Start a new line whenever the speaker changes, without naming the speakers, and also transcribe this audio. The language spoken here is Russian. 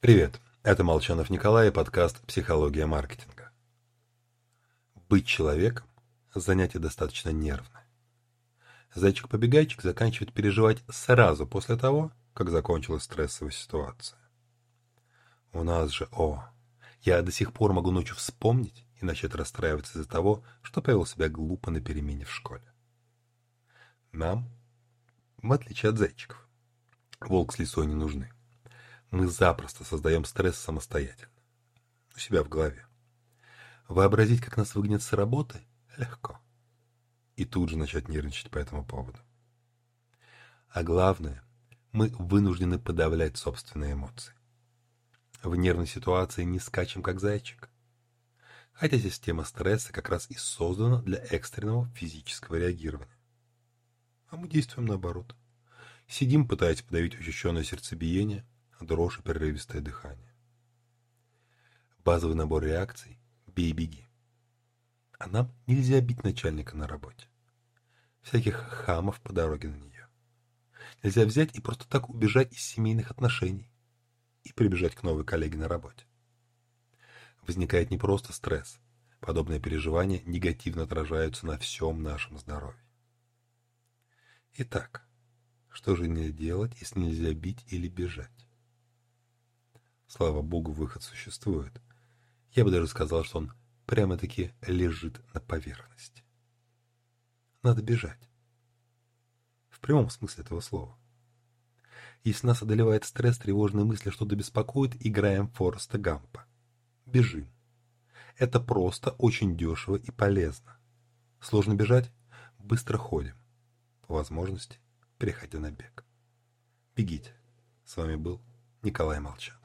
Привет, это Молчанов Николай и подкаст «Психология маркетинга». Быть человеком – занятие достаточно нервное. Зайчик-побегайчик заканчивает переживать сразу после того, как закончилась стрессовая ситуация. У нас же, о, я до сих пор могу ночью вспомнить и начать расстраиваться из-за того, что повел себя глупо на перемене в школе. Нам, в отличие от зайчиков, волк с лисой не нужны мы запросто создаем стресс самостоятельно, у себя в голове. Вообразить, как нас выгонят с работы, легко. И тут же начать нервничать по этому поводу. А главное, мы вынуждены подавлять собственные эмоции. В нервной ситуации не скачем, как зайчик. Хотя система стресса как раз и создана для экстренного физического реагирования. А мы действуем наоборот. Сидим, пытаясь подавить учащенное сердцебиение, дрожь и прерывистое дыхание. Базовый набор реакций – бей беги. А нам нельзя бить начальника на работе. Всяких хамов по дороге на нее. Нельзя взять и просто так убежать из семейных отношений и прибежать к новой коллеге на работе. Возникает не просто стресс. Подобные переживания негативно отражаются на всем нашем здоровье. Итак, что же нельзя делать, если нельзя бить или бежать? Слава богу, выход существует. Я бы даже сказал, что он прямо-таки лежит на поверхности. Надо бежать. В прямом смысле этого слова. Если нас одолевает стресс, тревожные мысли что-то беспокоит, играем Фореста Гампа. Бежим. Это просто очень дешево и полезно. Сложно бежать? Быстро ходим. По возможности, переходя на бег. Бегите. С вами был Николай Молчан.